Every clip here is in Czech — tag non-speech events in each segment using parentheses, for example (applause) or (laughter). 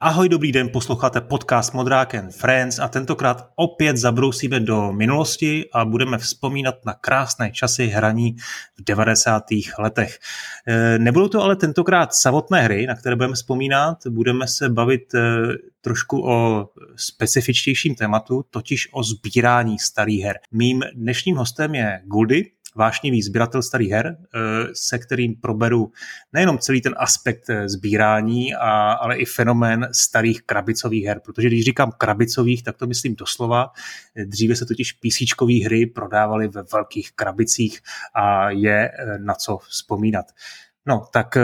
Ahoj, dobrý den, posloucháte podcast Modrák and Friends a tentokrát opět zabrousíme do minulosti a budeme vzpomínat na krásné časy hraní v 90. letech. E, nebudou to ale tentokrát samotné hry, na které budeme vzpomínat, budeme se bavit e, trošku o specifičtějším tématu, totiž o sbírání starých her. Mým dnešním hostem je Guldy, vášnivý sběratel starých her, eh, se kterým proberu nejenom celý ten aspekt eh, sbírání, a, ale i fenomén starých krabicových her. Protože když říkám krabicových, tak to myslím doslova. Dříve se totiž PC hry prodávaly ve velkých krabicích a je eh, na co vzpomínat. No, tak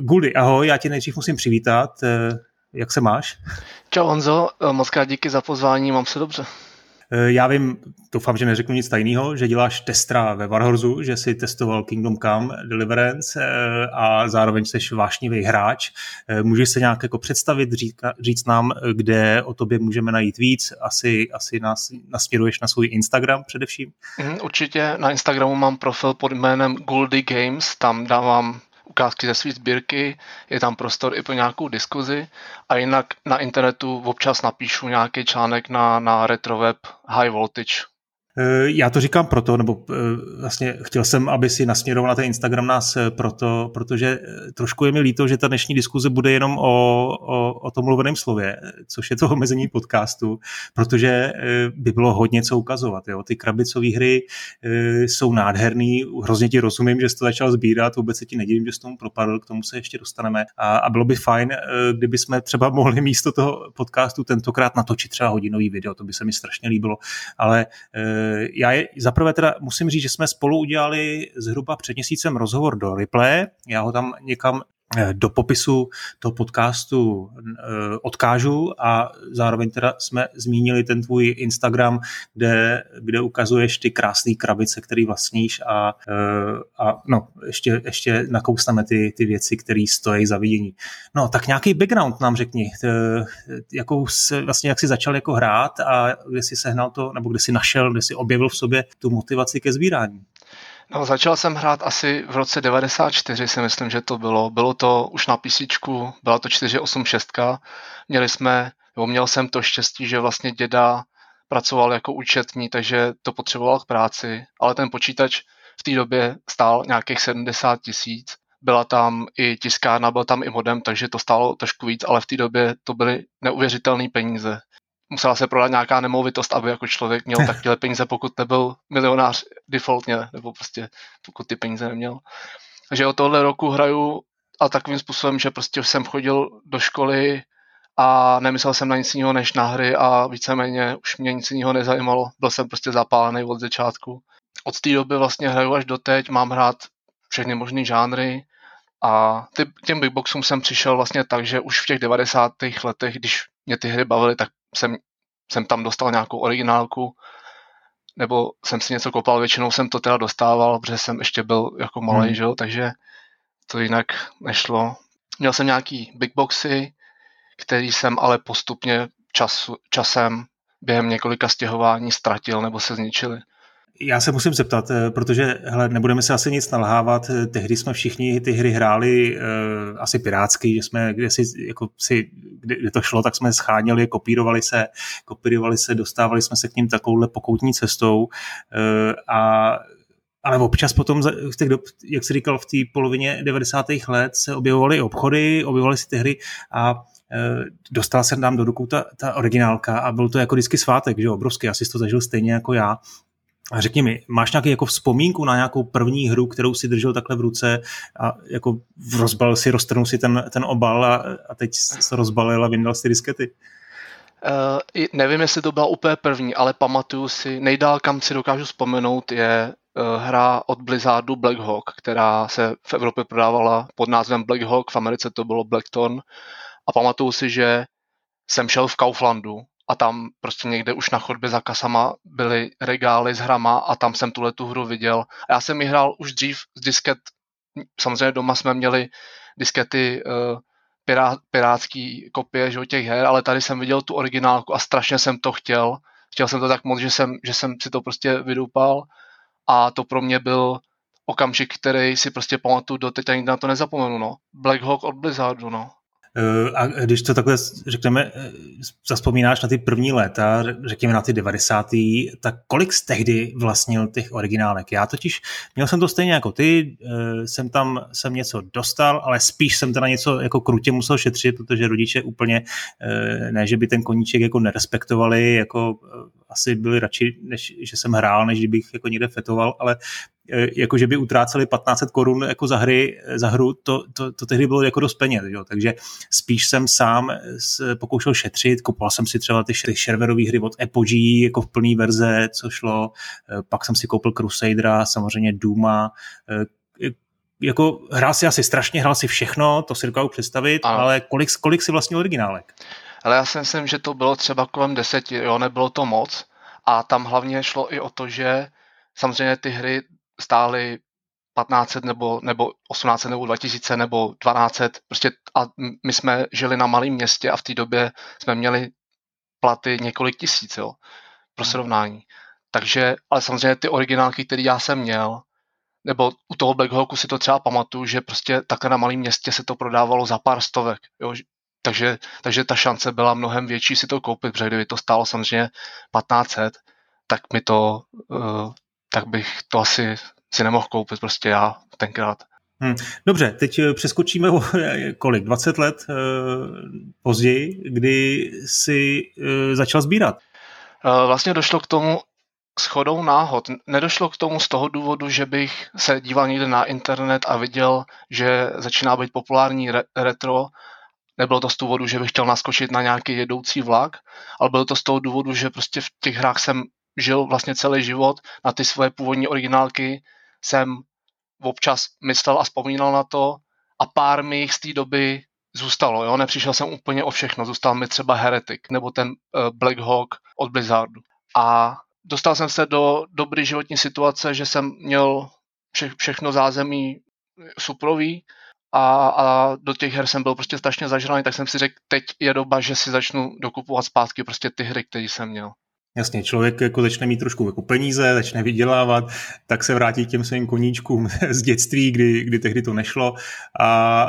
Guldy, ahoj, já tě nejdřív musím přivítat. Jak se máš? Čau Honzo, moc krát díky za pozvání, mám se dobře. Eh, já vím, doufám, že neřeknu nic tajného, že děláš testra ve Warhorzu, že si testoval Kingdom Come Deliverance eh, a zároveň jsi vášnivý hráč. Eh, můžeš se nějak jako představit, říct, nám, kde o tobě můžeme najít víc? Asi, asi nás nasměruješ na svůj Instagram především? Mm, určitě, na Instagramu mám profil pod jménem Gouldy Games, tam dávám ukázky ze své sbírky, je tam prostor i pro nějakou diskuzi a jinak na internetu občas napíšu nějaký článek na, na retroweb High Voltage já to říkám proto, nebo eh, vlastně chtěl jsem, aby si nasměroval na ten Instagram nás eh, proto, protože trošku je mi líto, že ta dnešní diskuze bude jenom o, o, o tom mluveném slově, což je to (laughs) omezení podcastu, protože by bylo hodně co ukazovat. Jo. Ty krabicové hry jsou nádherný, hrozně ti rozumím, že jsi to začal sbírat, vůbec se ti nedivím, že jsi tomu propadl, k tomu se ještě dostaneme. A, a bylo by fajn, kdyby jsme třeba mohli místo toho podcastu tentokrát natočit třeba hodinový video, to by se mi strašně líbilo, ale Eh, já je, zaprvé teda musím říct, že jsme spolu udělali zhruba před měsícem rozhovor do Replay. Já ho tam někam eh, do popisu toho podcastu eh, odkážu a zároveň teda jsme zmínili ten tvůj Instagram, kde, kde ukazuješ ty krásné krabice, které vlastníš a, a no, ještě, ještě nakousneme ty, ty věci, které stojí za vidění. No, tak nějaký background nám řekni, jakou se, vlastně jak jsi začal jako hrát a kde jsi sehnal to, nebo kde jsi našel, kde jsi objevil v sobě tu motivaci ke sbírání? No, začal jsem hrát asi v roce 94, si myslím, že to bylo. Bylo to už na PC, byla to 486. Měli jsme, nebo měl jsem to štěstí, že vlastně děda pracoval jako účetní, takže to potřeboval k práci, ale ten počítač v té době stál nějakých 70 tisíc. Byla tam i tiskárna, byl tam i modem, takže to stálo trošku víc, ale v té době to byly neuvěřitelné peníze musela se prodat nějaká nemovitost, aby jako člověk měl (laughs) takové peníze, pokud nebyl milionář defaultně, nebo prostě pokud ty peníze neměl. Takže od tohle roku hraju a takovým způsobem, že prostě jsem chodil do školy a nemyslel jsem na nic jiného než na hry a víceméně už mě nic jiného nezajímalo. Byl jsem prostě zapálený od začátku. Od té doby vlastně hraju až doteď, mám hrát všechny možné žánry a ty, těm big boxům jsem přišel vlastně tak, že už v těch 90. letech, když mě ty hry bavily, tak jsem, jsem tam dostal nějakou originálku, nebo jsem si něco kopal, většinou jsem to teda dostával, protože jsem ještě byl jako malý, hmm. že jo, takže to jinak nešlo. Měl jsem nějaký big boxy, který jsem ale postupně čas, časem během několika stěhování ztratil nebo se zničili. Já se musím zeptat, eh, protože hele, nebudeme se asi nic nalhávat. Eh, tehdy jsme všichni ty hry hráli uh, asi pirátsky, že jsme, kde, si, jako si, kde, kde to šlo, tak jsme scháněli, kopírovali se, kopírovali se, dostávali jsme se k ním takovouhle pokoutní cestou uh, a ale občas potom, jak jsi říkal, v té polovině 90. let se objevovaly obchody, objevovaly si ty hry a dostala se nám do rukou ta, ta originálka a byl to jako vždycky svátek, že obrovský, asi to zažil stejně jako já. A řekni mi, máš nějaký jako vzpomínku na nějakou první hru, kterou si držel takhle v ruce a jako rozbal si, roztrhnul si ten, ten obal a, a teď se rozbalil a vyndal si diskety? Uh, nevím, jestli to byla úplně první, ale pamatuju si, nejdál kam si dokážu vzpomenout, je uh, hra od Blizzardu Black Hawk, která se v Evropě prodávala pod názvem Black Hawk, v Americe to bylo Blackthorn a pamatuju si, že jsem šel v Kauflandu a tam prostě někde už na chodbě za kasama byly regály s hrama a tam jsem tuhle tu hru viděl. A já jsem ji hrál už dřív z disket, samozřejmě doma jsme měli diskety uh, pirát, pirátský kopie že, těch her, ale tady jsem viděl tu originálku a strašně jsem to chtěl. Chtěl jsem to tak moc, že jsem, že jsem si to prostě vydoupal a to pro mě byl okamžik, který si prostě pamatuju doteď a nikdy na to nezapomenu, no. Black Hawk od Blizzardu, no. Eh, a když to takhle řekneme, eh, zaspomínáš na ty první léta, řekněme na ty 90. tak kolik z tehdy vlastnil těch originálek? Já totiž, měl jsem to stejně jako ty, eh, jsem tam jsem něco dostal, ale spíš jsem teda něco jako krutě musel šetřit, protože rodiče úplně, ne, že by ten koníček jako nerespektovali, jako asi byli radši, než že jsem hrál, než kdybych jako někde fetoval, ale jako že by utráceli 1500 korun jako za, hry, za hru, to, to, to tehdy bylo jako dost peněz. Jo? Takže spíš jsem sám pokoušel šetřit, kupoval jsem si třeba ty, ty serverové hry od Apogee jako v plný verze, co šlo, e, pak jsem si koupil Crusadera, samozřejmě Duma, e, jako hrál si asi strašně, hrál si všechno, to si dokážu představit, ano. ale kolik, kolik si vlastně originálek? Ale já si myslím, že to bylo třeba kolem deseti, jo, nebylo to moc. A tam hlavně šlo i o to, že samozřejmě ty hry stály 1500 nebo, nebo 1800 nebo 2000 nebo 1200. Prostě a my jsme žili na malém městě a v té době jsme měli platy několik tisíc, jo, pro hmm. srovnání. Takže, ale samozřejmě ty originálky, které já jsem měl, nebo u toho Black Hawku si to třeba pamatuju, že prostě takhle na malém městě se to prodávalo za pár stovek, jo, takže, takže ta šance byla mnohem větší si to koupit, protože kdyby to stálo samozřejmě 1500, tak mi to, uh, tak bych to asi si nemohl koupit prostě já tenkrát. Hmm. Dobře, teď eh, přeskočíme o kolik, 20 let uh, později, kdy si uh, začal sbírat. Vlastně došlo k tomu shodou náhod. Nedošlo k tomu z toho důvodu, že bych se díval někde na internet a viděl, že začíná být populární re- retro. Nebylo to z toho důvodu, že bych chtěl naskočit na nějaký jedoucí vlak, ale bylo to z toho důvodu, že prostě v těch hrách jsem žil vlastně celý život, na ty svoje původní originálky jsem občas myslel a vzpomínal na to a pár mi jich z té doby zůstalo, jo, nepřišel jsem úplně o všechno, zůstal mi třeba Heretic nebo ten uh, Black Hawk od Blizzardu. A dostal jsem se do dobré životní situace, že jsem měl vše, všechno zázemí suprový a, a do těch her jsem byl prostě strašně zažraný, tak jsem si řekl, teď je doba, že si začnu dokupovat zpátky prostě ty hry, které jsem měl. Jasně, člověk jako začne mít trošku jako peníze, začne vydělávat, tak se vrátí k těm svým koníčkům (laughs) z dětství, kdy, kdy tehdy to nešlo a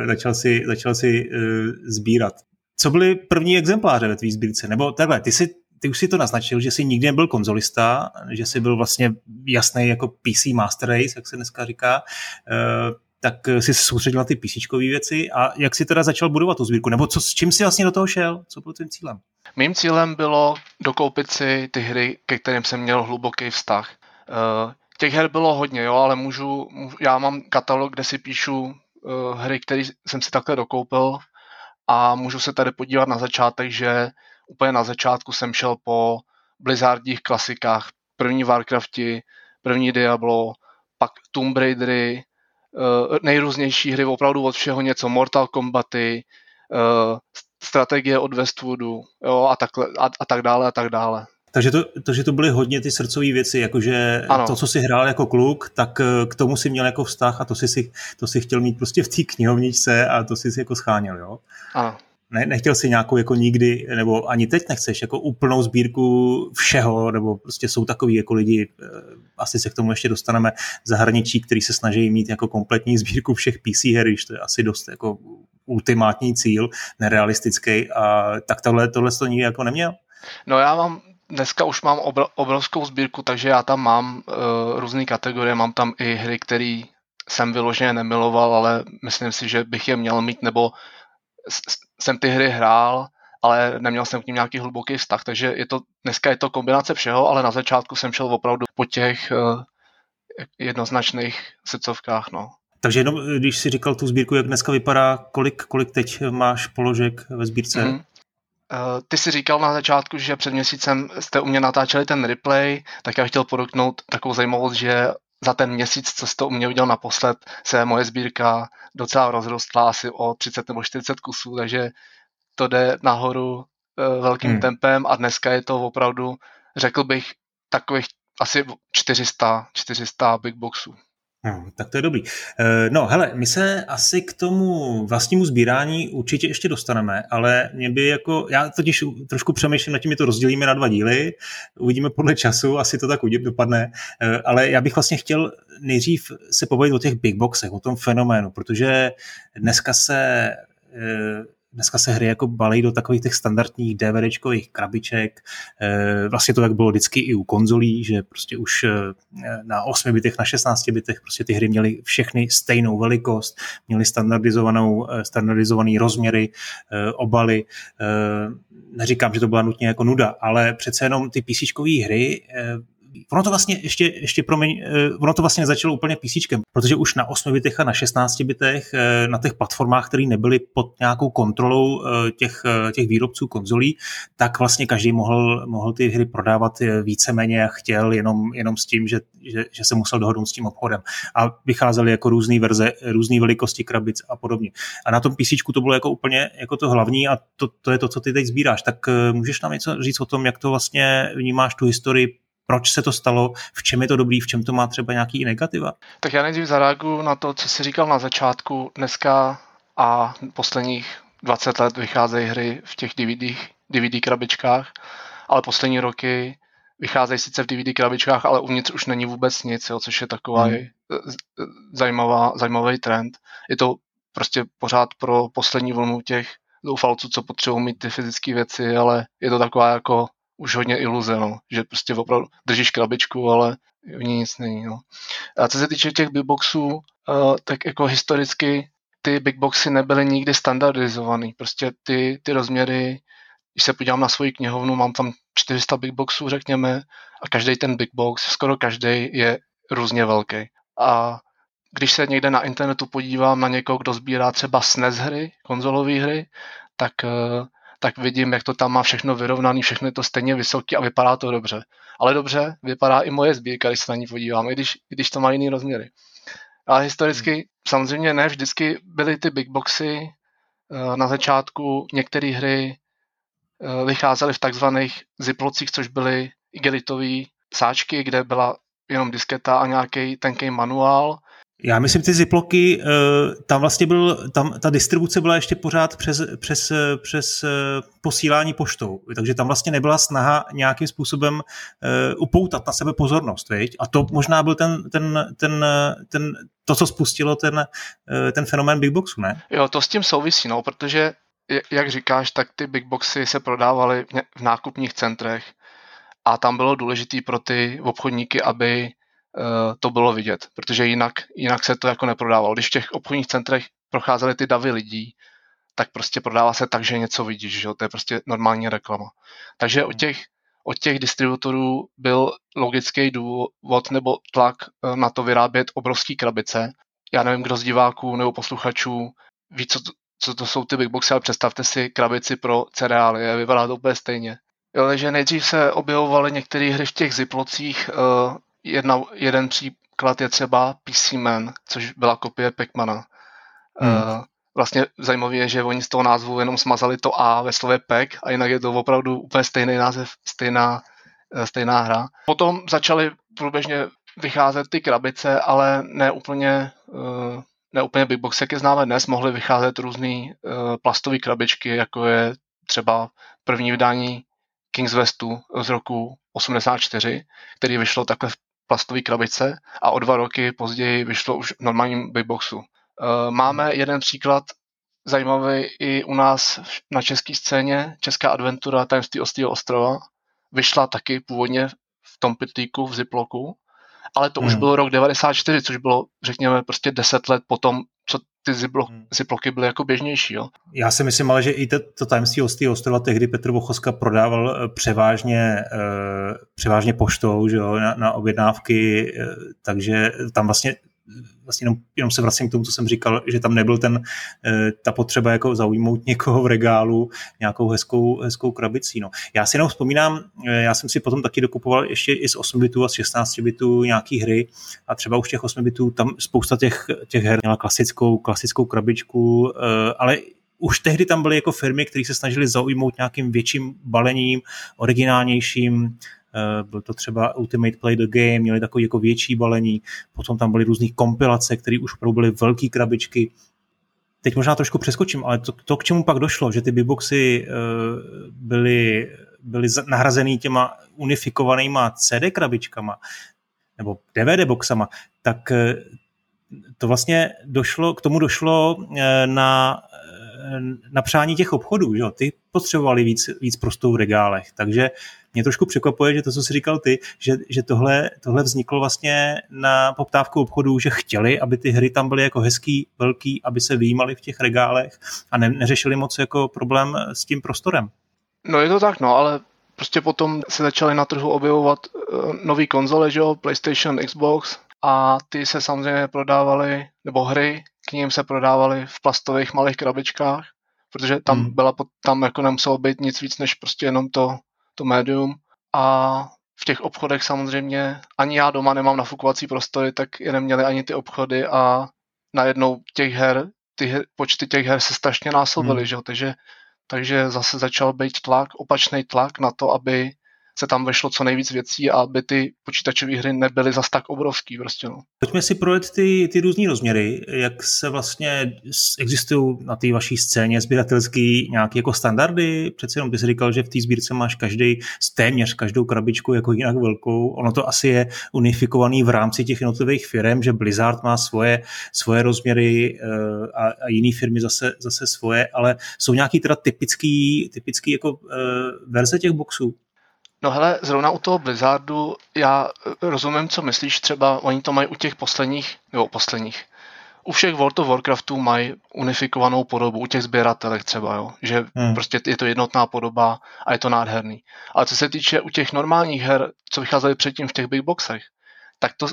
uh, začal si, začal si uh, sbírat. Co byly první exempláře ve tvý sbírce? Nebo takhle, ty si ty už si to naznačil, že jsi nikdy nebyl konzolista, že jsi byl vlastně jasný jako PC Master Race, jak se dneska říká. Uh, tak si se soustředil na ty PC věci a jak si teda začal budovat tu sbírku? Nebo co, s čím jsi vlastně do toho šel? Co byl tím cílem? Mým cílem bylo dokoupit si ty hry, ke kterým jsem měl hluboký vztah. Uh, těch her bylo hodně, jo, ale můžu, já mám katalog, kde si píšu uh, hry, které jsem si takhle dokoupil a můžu se tady podívat na začátek, že úplně na začátku jsem šel po Blizzardních klasikách. První Warcrafti, první Diablo, pak Tomb Raidery, nejrůznější hry, opravdu od všeho něco, Mortal Kombaty, uh, strategie od Westwoodu jo, a, takhle, a, a tak dále a tak dále. Takže to, to, že to byly hodně ty srdcové věci, jakože ano. to, co si hrál jako kluk, tak eh, k tomu si měl jako vztah a to si, to si chtěl mít prostě v té knihovničce a to si si jako scháněl, jo? Ano. Ne, nechtěl si nějakou jako nikdy, nebo ani teď nechceš, jako úplnou sbírku všeho, nebo prostě jsou takový jako lidi, eh, asi se k tomu ještě dostaneme, zahraničí, který se snaží mít jako kompletní sbírku všech PC her, když to je asi dost jako ultimátní cíl, nerealistický, a tak tohle, tohle to nikdy jako neměl? No já mám dneska už mám obrovskou sbírku, takže já tam mám uh, různé kategorie, mám tam i hry, které jsem vyloženě nemiloval, ale myslím si, že bych je měl mít, nebo jsem ty hry hrál, ale neměl jsem k ním nějaký hluboký vztah, takže je to, dneska je to kombinace všeho, ale na začátku jsem šel opravdu po těch uh, jednoznačných srdcovkách, no. Takže jenom, když si říkal tu sbírku, jak dneska vypadá, kolik, kolik teď máš položek ve sbírce? Uh, ty jsi říkal na začátku, že před měsícem jste u mě natáčeli ten replay, tak já chtěl podotknout takovou zajímavost, že za ten měsíc, co jste u mě udělal naposled, se moje sbírka docela rozrostla asi o 30 nebo 40 kusů, takže to jde nahoru uh, velkým hmm. tempem a dneska je to opravdu, řekl bych, takových asi 400, 400 big boxů. No, tak to je dobrý. Eh, no, hele, my se asi k tomu vlastnímu sbírání určitě ještě dostaneme, ale mě by jako, já totiž trošku přemýšlím nad tím, to rozdělíme na dva díly, uvidíme podle času, asi to tak dopadne, eh, ale já bych vlastně chtěl nejdřív se pobavit o těch big boxech, o tom fenoménu, protože dneska se dneska se hry jako balí do takových těch standardních DVDčkových krabiček. Eh, vlastně to tak bylo vždycky i u konzolí, že prostě už eh, na 8 bitech, na 16 bitech prostě ty hry měly všechny stejnou velikost, měly standardizovanou, eh, standardizovaný rozměry, obaly. Neříkám, že to byla nutně jako nuda, ale přece jenom ty PC hry ono to vlastně ještě, ještě promiň, eh, ono to vlastně začalo úplně PC, protože už na 8 bitech a na 16 bitech eh, na těch platformách, které nebyly pod nějakou kontrolou eh, těch, těch výrobců konzolí, tak vlastně každý mohl, mohl ty hry prodávat víceméně jak chtěl, jenom, jenom s tím, že, že, že se musel dohodnout s tím obchodem. A vycházely jako různé verze, různé velikosti krabic a podobně. A na tom PC to bylo jako úplně jako to hlavní a to, to je to, co ty teď sbíráš. Tak můžeš nám něco říct o tom, jak to vlastně vnímáš tu historii proč se to stalo, v čem je to dobrý, v čem to má třeba nějaký negativa? Tak já nejdřív zareaguju na to, co jsi říkal na začátku. Dneska a posledních 20 let vycházejí hry v těch DVD, DVD krabičkách, ale poslední roky vycházejí sice v DVD krabičkách, ale uvnitř už není vůbec nic, jo, což je taková hmm. zajímavá, zajímavý trend. Je to prostě pořád pro poslední vlnu těch zoufalců, co potřebují mít ty fyzické věci, ale je to taková jako už hodně iluze, no. že prostě opravdu držíš krabičku, ale v ní nic není. No. A co se týče těch big boxů, uh, tak jako historicky ty big boxy nebyly nikdy standardizovaný. Prostě ty, ty rozměry, když se podívám na svoji knihovnu, mám tam 400 big boxů, řekněme, a každý ten big box, skoro každý je různě velký. A když se někde na internetu podívám na někoho, kdo sbírá třeba SNES hry, konzolové hry, tak uh, tak vidím, jak to tam má všechno vyrovnané, všechno je to stejně vysoké a vypadá to dobře. Ale dobře, vypadá i moje sbírka, když se na ní podívám, i když, i když to má jiný rozměry. Ale historicky hmm. samozřejmě ne vždycky byly ty big boxy. Eh, na začátku některé hry eh, vycházely v takzvaných ziplocích, což byly igelitové sáčky, kde byla jenom disketa a nějaký tenký manuál já myslím, ty ziploky, eh, tam vlastně byl, tam ta distribuce byla ještě pořád přes, přes, přes eh, posílání poštou, takže tam vlastně nebyla snaha nějakým způsobem eh, upoutat na sebe pozornost, viď? a to možná byl ten, ten, ten, ten, to, co spustilo ten, ten fenomén Big Boxu, ne? Jo, to s tím souvisí, no, protože jak říkáš, tak ty Big Boxy se prodávaly v nákupních centrech a tam bylo důležité pro ty obchodníky, aby to bylo vidět, protože jinak, jinak se to jako neprodávalo. Když v těch obchodních centrech procházely ty davy lidí, tak prostě prodává se tak, že něco vidíš, že? to je prostě normální reklama. Takže od těch, od těch distributorů byl logický důvod nebo tlak eh, na to vyrábět obrovský krabice. Já nevím, kdo z diváků nebo posluchačů ví, co to, co to jsou ty big boxy, ale představte si krabici pro cereálie, vypadá to úplně stejně. Jo, takže nejdřív se objevovaly některé hry v těch ziplocích, uh, jedna, jeden příklad je třeba PC Man, což byla kopie Pacmana. Hmm. Uh, vlastně zajímavé je, že oni z toho názvu jenom smazali to A ve slově Pac a jinak je to opravdu úplně stejný název, stejná, uh, stejná hra. Potom začaly průběžně vycházet ty krabice, ale ne úplně, uh, ne úplně big box, jak je známe dnes, mohly vycházet různé plastové krabičky, jako je třeba první vydání Kings Westu z roku 84, který vyšlo takhle v plastové krabice a o dva roky později vyšlo už v normálním boxu. Eh, máme jeden příklad zajímavý i u nás na české scéně, Česká adventura Tajemství Ostýho ostrova. Vyšla taky původně v tom pitlíku, v Ziploku, ale to hmm. už byl rok 94, což bylo, řekněme, prostě 10 let potom, co ty hmm. ziploky byly jako běžnější. Jo. Já si myslím ale, že i to, to tajemství Ostý ostrova tehdy Petr Vochoska prodával eh, převážně, uh, převážně poštou že jo, na, na objednávky, uh, takže tam vlastně vlastně jenom, jenom se vracím k tomu, co jsem říkal, že tam nebyl ten, eh, ta potřeba jako zaujmout někoho v regálu nějakou hezkou, hezkou krabicí. No. Já si jenom vzpomínám, eh, já jsem si potom taky dokupoval ještě i z 8 bitů a z 16 bitů nějaký hry a třeba už těch 8 bitů tam spousta těch, těch her měla klasickou, klasickou krabičku, eh, ale už tehdy tam byly jako firmy, které se snažily zaujmout nějakým větším balením, originálnějším, byl to třeba Ultimate Play the Game, měli takový jako větší balení, potom tam byly různé kompilace, které už opravdu byly velké krabičky. Teď možná trošku přeskočím, ale to, to, k čemu pak došlo, že ty bigboxy eh, byly, byly nahrazený těma unifikovanýma CD krabičkama nebo DVD boxama, tak eh, to vlastně došlo, k tomu došlo na na přání těch obchodů, že? ty potřebovali víc, víc prostou v regálech, takže mě trošku překvapuje, že to, co jsi říkal ty, že, že tohle, tohle vzniklo vlastně na poptávku obchodů, že chtěli, aby ty hry tam byly jako hezký, velký, aby se vyjímaly v těch regálech a ne, neřešili moc jako problém s tím prostorem. No je to tak, no, ale prostě potom se začaly na trhu objevovat uh, nové konzole, že jo, PlayStation, Xbox a ty se samozřejmě prodávaly, nebo hry k ním se prodávaly v plastových malých krabičkách, protože tam hmm. byla, tam jako nemuselo být nic víc než prostě jenom to, to médium a v těch obchodech samozřejmě ani já doma nemám nafukovací prostory, tak je neměli ani ty obchody a najednou těch her, ty počty těch her se strašně násobily, hmm. že? takže takže zase začal být tlak, opačný tlak na to, aby se tam vešlo co nejvíc věcí a aby ty počítačové hry nebyly zas tak obrovský. Prostě, no. Pojďme si projet ty, ty různé rozměry, jak se vlastně existují na té vaší scéně sběratelský nějaké jako standardy. Přece jenom jsi říkal, že v té sbírce máš každý, téměř každou krabičku jako jinak velkou. Ono to asi je unifikovaný v rámci těch jednotlivých firm, že Blizzard má svoje, svoje rozměry eh, a, a jiné firmy zase, zase svoje, ale jsou nějaký teda typický, typický jako eh, verze těch boxů? No hele, zrovna u toho Blizzardu já eh, rozumím, co myslíš, třeba oni to mají u těch posledních, nebo posledních, u všech World of Warcraftů mají unifikovanou podobu, u těch sběratelek třeba, jo? že hmm. prostě je to jednotná podoba a je to nádherný. Ale co se týče u těch normálních her, co vycházely předtím v těch big boxech, tak to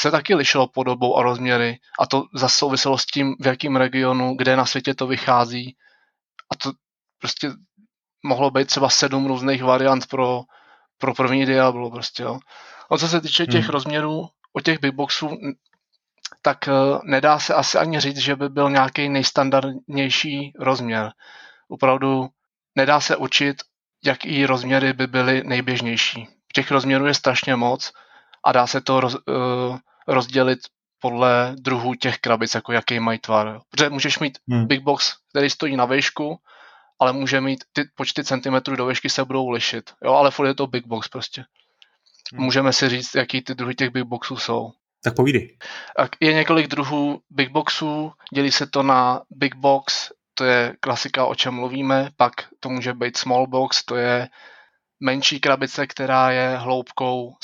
se taky lišilo podobou a rozměry a to zase souviselo s tím, v jakém regionu, kde na světě to vychází a to prostě mohlo být třeba sedm různých variant pro, pro první Diablo prostě, jo. A co se týče těch hmm. rozměrů, o těch big boxů, tak uh, nedá se asi ani říct, že by byl nějaký nejstandardnější rozměr. Opravdu nedá se učit, jaký rozměry by byly nejběžnější. Těch rozměrů je strašně moc a dá se to roz, uh, rozdělit podle druhů těch krabic, jako jaký mají tvar. Protože můžeš mít hmm. big box, který stojí na výšku ale může mít ty počty centimetrů do výšky se budou lišit. Jo, ale furt je to big box prostě. Hmm. Můžeme si říct, jaký ty druhy těch big boxů jsou. Tak povídej. Je několik druhů big boxů, dělí se to na big box, to je klasika, o čem mluvíme, pak to může být small box, to je menší krabice, která je hloubkou,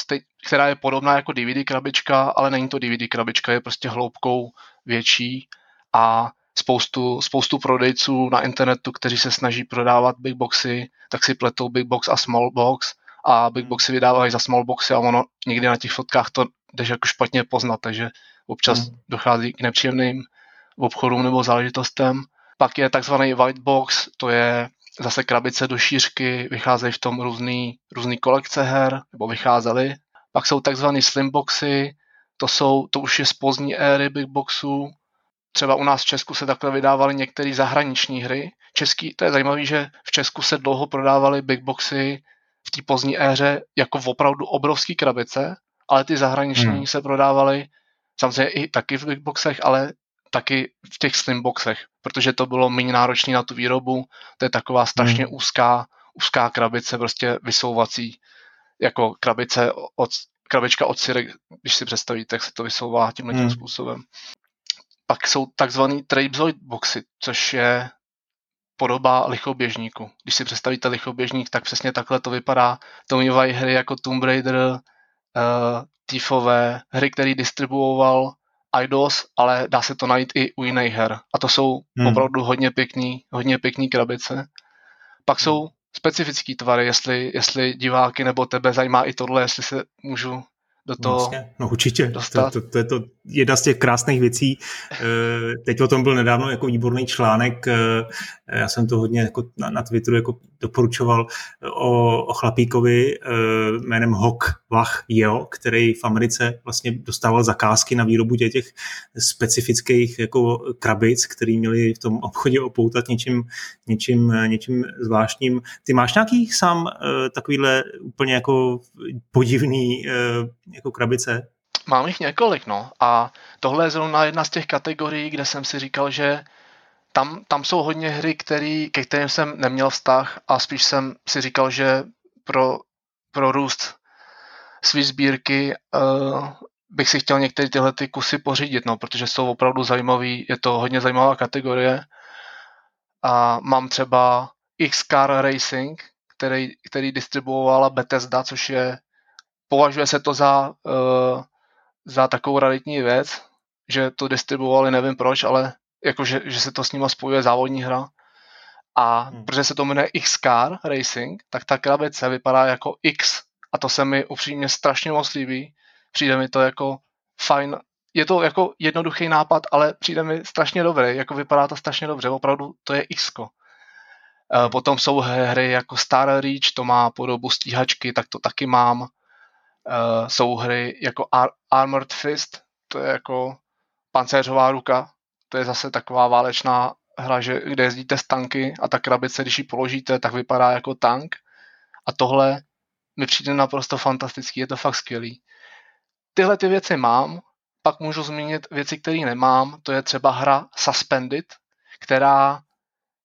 která je podobná jako DVD krabička, ale není to DVD krabička, je prostě hloubkou větší a spoustu, spoustu prodejců na internetu, kteří se snaží prodávat big boxy, tak si pletou big box a small box a big boxy vydávají za small boxy a ono někdy na těch fotkách to jdeš jako špatně poznat, takže občas mm. dochází k nepříjemným obchodům nebo záležitostem. Pak je takzvaný white box, to je zase krabice do šířky, vycházejí v tom různý, různý kolekce her, nebo vycházely. Pak jsou takzvané slim boxy, to, jsou, to už je z pozdní éry big boxů, třeba u nás v Česku se takhle vydávaly některé zahraniční hry. Český, to je zajímavé, že v Česku se dlouho prodávaly big boxy v té pozdní éře jako v opravdu obrovský krabice, ale ty zahraniční hmm. se prodávaly samozřejmě i taky v big boxech, ale taky v těch slim boxech, protože to bylo méně náročné na tu výrobu. To je taková strašně hmm. úzká, úzká krabice, prostě vysouvací, jako krabice od, krabička od syrek, když si představíte, jak se to vysouvá tímhle tím hmm. způsobem. Pak jsou takzvaný trapezoid boxy, což je podoba lichoběžníku. Když si představíte lichoběžník, tak přesně takhle to vypadá. To mývají hry jako Tomb Raider, uh, Thiefové, hry, který distribuoval IDOS, ale dá se to najít i u jiných her. A to jsou hmm. opravdu hodně pěkný, hodně pěkný krabice. Pak hmm. jsou specifický tvary, jestli, jestli diváky nebo tebe zajímá i tohle, jestli se můžu do toho vlastně, No určitě, to, to, to, je to jedna z těch krásných věcí. Eh, teď o tom byl nedávno jako výborný článek, eh, já jsem to hodně jako na, na Twitteru jako doporučoval o, o chlapíkovi eh, jménem Hok Wach Yeo, který v Americe vlastně dostával zakázky na výrobu těch, těch specifických jako krabic, který měli v tom obchodě opoutat něčím, něčím, něčím zvláštním. Ty máš nějaký sám takovýhle úplně jako podivný jako krabice? Mám jich několik, no. A tohle je zrovna jedna z těch kategorií, kde jsem si říkal, že tam, tam jsou hodně hry, který, ke kterým jsem neměl vztah a spíš jsem si říkal, že pro, pro růst své sbírky uh, bych si chtěl některé tyhle ty kusy pořídit, no, protože jsou opravdu zajímavý, je to hodně zajímavá kategorie. A mám třeba X-Car Racing, který, který distribuovala Bethesda, což je, považuje se to za, uh, za takovou realitní věc, že to distribuovali, nevím proč, ale jako, že, že se to s nima spojuje závodní hra. A hmm. protože se to jmenuje X-Car Racing, tak ta krabice vypadá jako X. A to se mi upřímně strašně moc líbí. Přijde mi to jako fajn. Je to jako jednoduchý nápad, ale přijde mi strašně dobrý. Jako vypadá to strašně dobře. Opravdu to je X. -ko. Hmm. Potom jsou hry jako Star Reach, to má podobu stíhačky, tak to taky mám. Jsou hry jako Ar- Armored Fist, to je jako pancéřová ruka, to je zase taková válečná hra, že, kde jezdíte z tanky a ta krabice, když ji položíte, tak vypadá jako tank. A tohle mi přijde naprosto fantastický, je to fakt skvělý. Tyhle ty věci mám, pak můžu zmínit věci, které nemám, to je třeba hra Suspended, která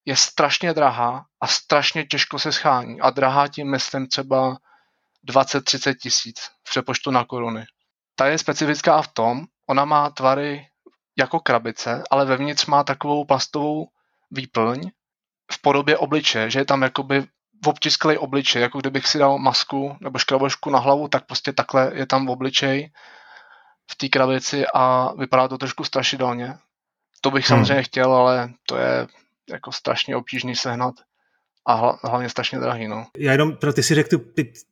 je strašně drahá a strašně těžko se schání. A drahá tím myslím třeba 20-30 tisíc v přepočtu na koruny. Ta je specifická v tom, ona má tvary jako krabice, ale vevnitř má takovou plastovou výplň v podobě obliče, že je tam jakoby obtisklej obličej, jako kdybych si dal masku nebo škrabošku na hlavu, tak prostě takhle je tam obličej v té krabici a vypadá to trošku strašidelně. To bych hmm. samozřejmě chtěl, ale to je jako strašně obtížný sehnat a hlavně strašně drahý. No. Já jenom, pro ty si řekl tu,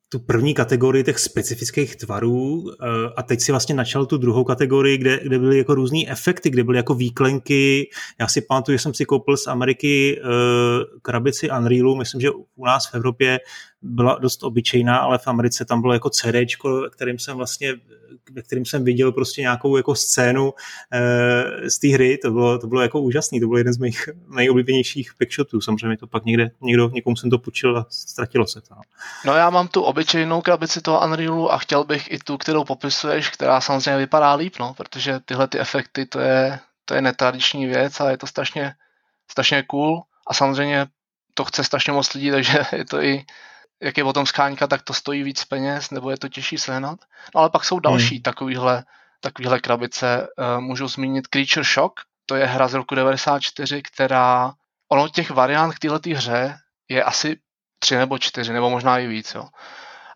tu první kategorii těch specifických tvarů eh, a teď si vlastně načal tu druhou kategorii, kde, kde byly jako různé efekty, kde byly jako výklenky. Já si pamatuju, že jsem si koupil z Ameriky uh, krabici Unrealu, myslím, že u nás v Evropě byla dost obyčejná, ale v Americe tam bylo jako CD, kterým jsem vlastně ve kterým jsem viděl prostě nějakou jako scénu e, z té hry, to bylo, to bylo jako úžasný, to byl jeden z mých nejoblíbenějších pickshotů, samozřejmě to pak někde, někdo, někomu jsem to půjčil a ztratilo se to. No, no já mám tu obyčejnou krabici toho Unrealu a chtěl bych i tu, kterou popisuješ, která samozřejmě vypadá líp, no, protože tyhle ty efekty, to je, to je netradiční věc a je to strašně, strašně cool a samozřejmě to chce strašně moc lidí, (laughs) takže je to i jak je o tom skánka, tak to stojí víc peněz, nebo je to těžší sehnat. No ale pak jsou další hmm. takovýhle, takovýhle krabice. Uh, můžu zmínit Creature Shock, to je hra z roku 94, která, ono těch variant k této hře je asi tři nebo čtyři, nebo možná i víc. Jo.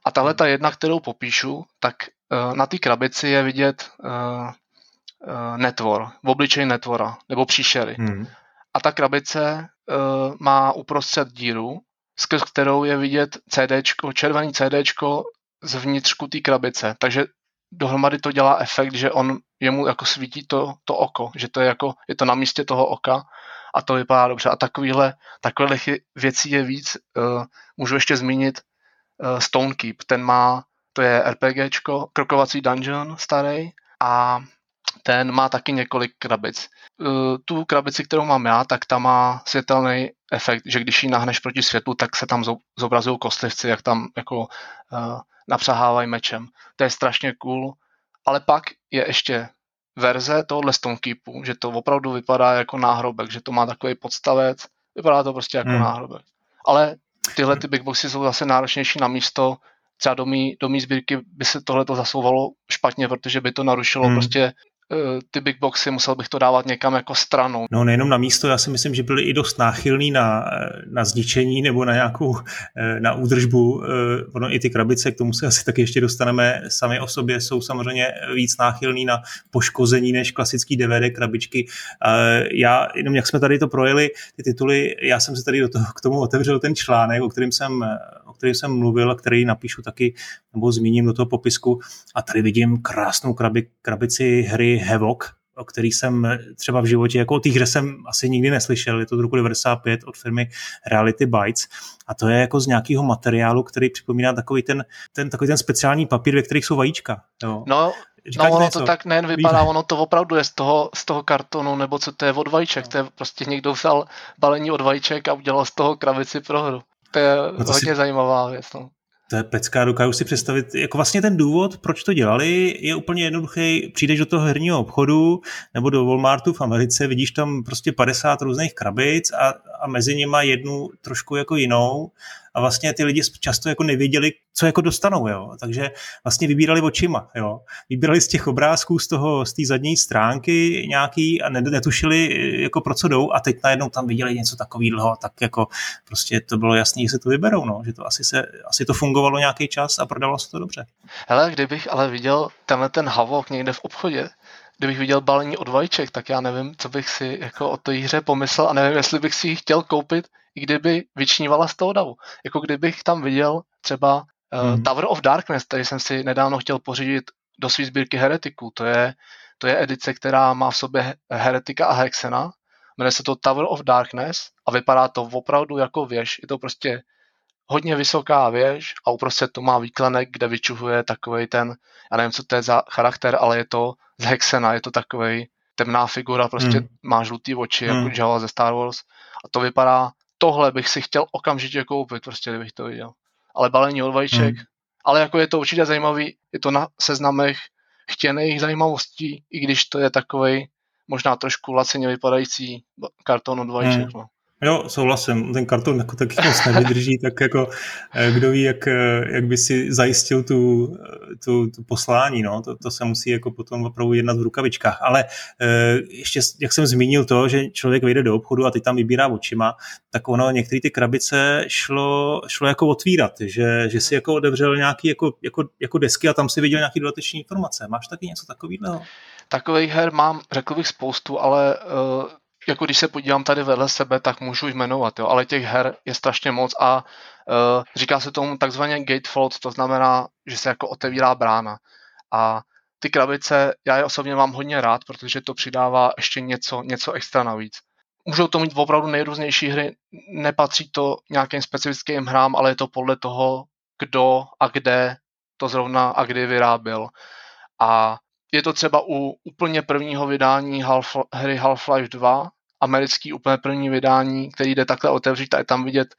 A tahle ta jedna, kterou popíšu, tak uh, na té krabici je vidět uh, uh, netvor, v obličeji netvora, nebo příšery. Hmm. A ta krabice má uprostřed díru, skrz kterou je vidět CDčko, červený CDčko z vnitřku té krabice. Takže dohromady to dělá efekt, že on jemu jako svítí to, to oko, že to je jako, je to na místě toho oka a to vypadá dobře. A takovýhle, takovýhle věcí je víc. Můžu ještě zmínit Stonekeep, ten má, to je RPGčko, krokovací dungeon starý a ten má taky několik krabic. Eh, tu krabici, kterou mám já, tak ta má světelný efekt, že když ji nahneš proti světlu, tak se tam zobrazují kostlivci, jak tam jako uh, napřahávají mečem. To je strašně cool. Ale pak je ještě verze tohohle Stonekeepu, že to opravdu vypadá jako náhrobek, že to má takový podstavec, vypadá to prostě jako hmm. náhrobek. Ale tyhle ty big boxy jsou zase náročnější na místo, třeba do mý, do mý sbírky by se tohle to zasouvalo špatně, protože by to narušilo hmm. prostě ty big boxy, musel bych to dávat někam jako stranou. No nejenom na místo, já si myslím, že byly i dost náchylný na, na zničení nebo na nějakou eh, na údržbu. Eh, ono i ty krabice, k tomu se asi taky ještě dostaneme sami o sobě, jsou samozřejmě víc náchylný na poškození než klasický DVD krabičky. Já, jenom jak jsme tady to projeli, ty tituly, já jsem se tady do toho, k tomu otevřel ten článek, o kterém jsem, kterém jsem mluvil a který napíšu taky, nebo zmíním do toho popisku. A tady vidím krásnou krabi, krabici hry Havoc, o který jsem třeba v životě, jako o té hře jsem asi nikdy neslyšel, je to z roku 95 od firmy Reality Bytes a to je jako z nějakého materiálu, který připomíná takový ten, ten, takový ten speciální papír, ve kterých jsou vajíčka. Jo. No, Říkáš no ono něco? to tak nejen vypadá, ono to opravdu je z toho, z toho kartonu, nebo co to je od vajíček, no. to je prostě někdo vzal balení od vajíček a udělal z toho kravici pro hru. To je no to hodně si... zajímavá věc. No. To je pecka, dokážu si představit, jako vlastně ten důvod, proč to dělali, je úplně jednoduchý. Přijdeš do toho herního obchodu nebo do Walmartu v Americe, vidíš tam prostě 50 různých krabic a, a mezi nimi jednu trošku jako jinou a vlastně ty lidi často jako nevěděli, co jako dostanou, jo. Takže vlastně vybírali očima, jo. Vybírali z těch obrázků z toho, z té zadní stránky nějaký a netušili, jako pro co jdou a teď najednou tam viděli něco takového, tak jako prostě to bylo jasné, že se to vyberou, no. Že to asi, se, asi to fungovalo nějaký čas a prodalo se to dobře. Hele, kdybych ale viděl tenhle ten havok někde v obchodě, kdybych viděl balení od vajíček, tak já nevím, co bych si jako o té hře pomyslel a nevím, jestli bych si ji chtěl koupit, i kdyby vyčnívala z toho davu. Jako kdybych tam viděl třeba uh, hmm. Tower of Darkness, který jsem si nedávno chtěl pořídit do své sbírky heretiků. To je, to je edice, která má v sobě heretika a hexena. Jmenuje se to Tower of Darkness a vypadá to opravdu jako věž. Je to prostě hodně vysoká věž a uprostřed to má výklenek, kde vyčuhuje takový ten, já nevím, co to je za charakter, ale je to z Hexena, je to takový temná figura, prostě hmm. má žlutý oči, jako hmm. jako Java ze Star Wars. A to vypadá, tohle bych si chtěl okamžitě koupit, prostě kdybych to viděl. Ale balení od vajíček, hmm. ale jako je to určitě zajímavý, je to na seznamech chtěných zajímavostí, i když to je takový možná trošku lacině vypadající karton od vajíček. Hmm. No. Jo, souhlasím. Ten karton jako taky moc nevydrží, tak jako eh, kdo ví, jak, eh, jak by si zajistil tu, eh, tu, tu poslání, no. To, to se musí jako potom opravdu jednat v rukavičkách. Ale ještě, jak jsem zmínil to, že člověk vejde do obchodu a ty tam vybírá očima, tak ono některé ty krabice šlo, šlo jako otvírat, že, že si jako otevřel nějaký jako, jako, jako desky a tam si viděl nějaký dodateční informace. Máš taky něco takového? Takových her mám, řekl bych, spoustu, ale uh jako když se podívám tady vedle sebe, tak můžu jmenovat, jo, ale těch her je strašně moc a uh, říká se tomu takzvaně gatefold, to znamená, že se jako otevírá brána. A ty krabice, já je osobně mám hodně rád, protože to přidává ještě něco, něco extra navíc. Můžou to mít opravdu nejrůznější hry, nepatří to nějakým specifickým hrám, ale je to podle toho, kdo a kde to zrovna a kdy vyráběl. A je to třeba u úplně prvního vydání Half, hry Half-Life 2, americký úplně první vydání, který jde takhle otevřít a je tam vidět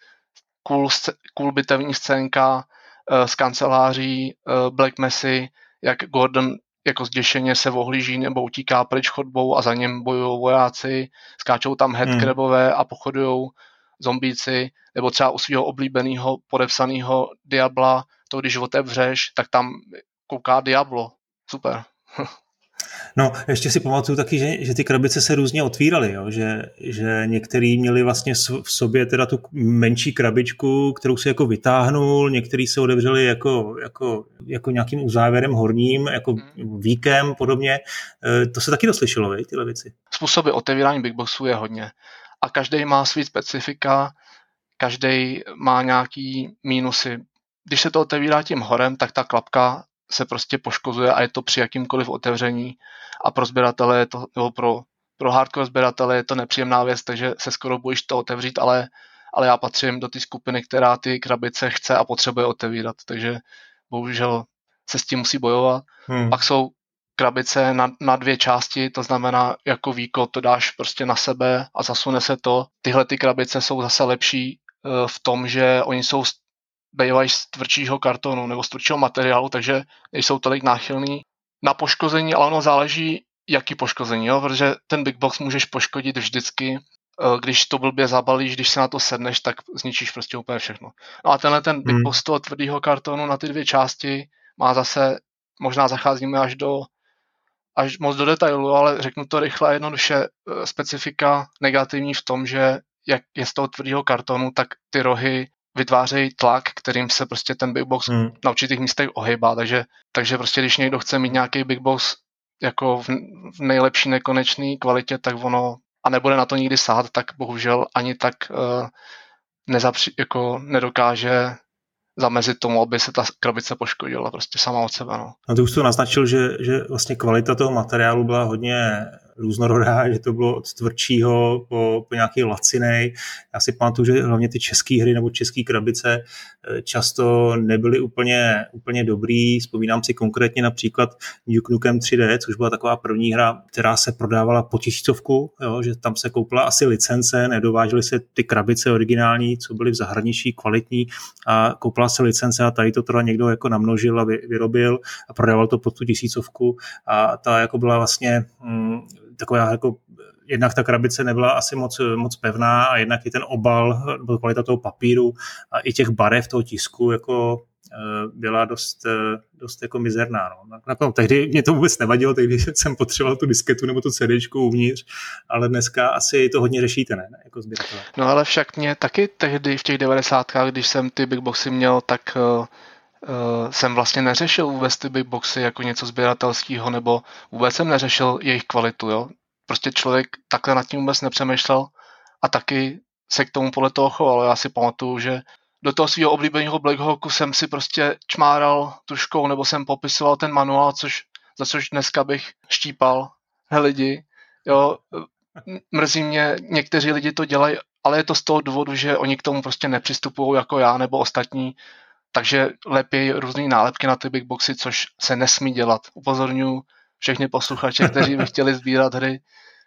cool, cool bitevní scénka uh, z kanceláří uh, Black Messy, jak Gordon jako zděšeně se ohlíží nebo utíká pryč chodbou a za něm bojují vojáci, skáčou tam headcrabové hmm. a pochodují zombíci, nebo třeba u svého oblíbeného podepsaného Diabla, to když otevřeš, tak tam kouká Diablo. Super. No, ještě si pamatuju taky, že, že ty krabice se různě otvíraly, jo? Že, že některý měli vlastně v sobě teda tu menší krabičku, kterou si jako vytáhnul, některý se otevřeli jako, jako, jako nějakým uzávěrem horním, jako víkem podobně. E, to se taky doslyšelo, vej, tyhle věci. Způsoby otevírání Big Boxu je hodně. A každý má svý specifika, každý má nějaký mínusy. Když se to otevírá tím horem, tak ta klapka se prostě poškozuje a je to při jakýmkoliv otevření a pro sběratele je to, nebo pro, pro hardcore sběratele je to nepříjemná věc, takže se skoro bojíš to otevřít, ale, ale já patřím do té skupiny, která ty krabice chce a potřebuje otevírat, takže bohužel se s tím musí bojovat. Hmm. Pak jsou krabice na, na dvě části, to znamená jako víko to dáš prostě na sebe a zasune se to. Tyhle ty krabice jsou zase lepší uh, v tom, že oni jsou bývají z tvrdšího kartonu nebo z tvrdšího materiálu, takže nejsou tolik náchylný na poškození, ale ono záleží, jaký poškození, jo? protože ten big box můžeš poškodit vždycky, eh, když to blbě zabalíš, když se na to sedneš, tak zničíš prostě úplně všechno. No a tenhle ten big hmm. box toho tvrdého kartonu na ty dvě části má zase, možná zacházíme až do až moc do detailu, ale řeknu to rychle a jednoduše, eh, specifika negativní v tom, že jak je z toho tvrdého kartonu, tak ty rohy vytvářejí tlak, kterým se prostě ten big box hmm. na určitých místech ohýbá, takže, takže prostě když někdo chce mít nějaký big box jako v, v nejlepší nekonečné kvalitě, tak ono a nebude na to nikdy sát, tak bohužel ani tak uh, nezapři, jako nedokáže zamezit tomu, aby se ta krabice poškodila prostě sama od sebe. No. A ty už to naznačil, že, že vlastně kvalita toho materiálu byla hodně různorodá, že to bylo od tvrdšího po, po nějaký lacinej. Já si pamatuju, že hlavně ty české hry nebo české krabice eh, často nebyly úplně, úplně dobrý. Vzpomínám si konkrétně například Duke Nukem 3D, což byla taková první hra, která se prodávala po tisícovku, jo, že tam se koupila asi licence, nedovážely se ty krabice originální, co byly v zahraničí kvalitní a koupila se licence a tady to teda někdo jako namnožil a vyrobil a prodával to pod tu tisícovku a ta jako byla vlastně mm, taková jako jednak ta krabice nebyla asi moc, moc pevná a jednak i ten obal, byl kvalita toho papíru a i těch barev toho tisku jako Eh, byla dost, eh, dost jako mizerná. No. Nakonec, tehdy mě to vůbec nevadilo, tehdy (laughs) jsem potřeboval tu disketu nebo to CD uvnitř, ale dneska asi to hodně řešíte, ne? Jako sběratelé. No ale však mě taky tehdy v těch 90. když jsem ty big boxy měl, tak uh, jsem vlastně neřešil vůbec ty big boxy jako něco sběratelského, nebo vůbec jsem neřešil jejich kvalitu, jo. Prostě člověk takhle nad tím vůbec nepřemýšlel a taky se k tomu podle toho choval. Já si pamatuju, že do toho svého oblíbeného Blackhawku jsem si prostě čmáral tuškou nebo jsem popisoval ten manuál, což, za což dneska bych štípal lidi. Jo, mrzí mě, někteří lidi to dělají, ale je to z toho důvodu, že oni k tomu prostě nepřistupují jako já nebo ostatní, takže lepí různé nálepky na ty big boxy, což se nesmí dělat. Upozorňuji všechny posluchače, kteří by chtěli sbírat hry,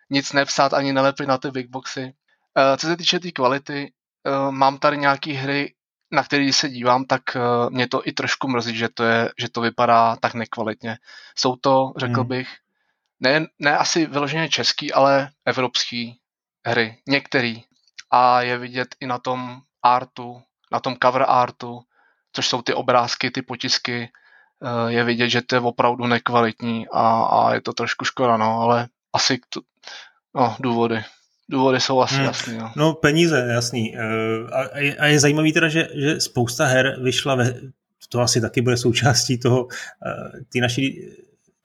nic nepsat ani nelepit na ty big boxy. Eh, co se týče té tý kvality, eh, mám tady nějaké hry, na který se dívám, tak uh, mě to i trošku mrzí, že to, je, že to vypadá tak nekvalitně. Jsou to, řekl hmm. bych, ne, ne asi vyloženě český, ale evropský hry. Některý. A je vidět i na tom artu, na tom cover artu, což jsou ty obrázky, ty potisky, uh, je vidět, že to je opravdu nekvalitní a, a je to trošku škoda, no, ale asi to, no, důvody. Důvody jsou asi hmm. jasný. No. no peníze, jasný. Eh, a, a je zajímavý teda, že, že spousta her vyšla ve, to asi taky bude součástí toho, eh, ty naší,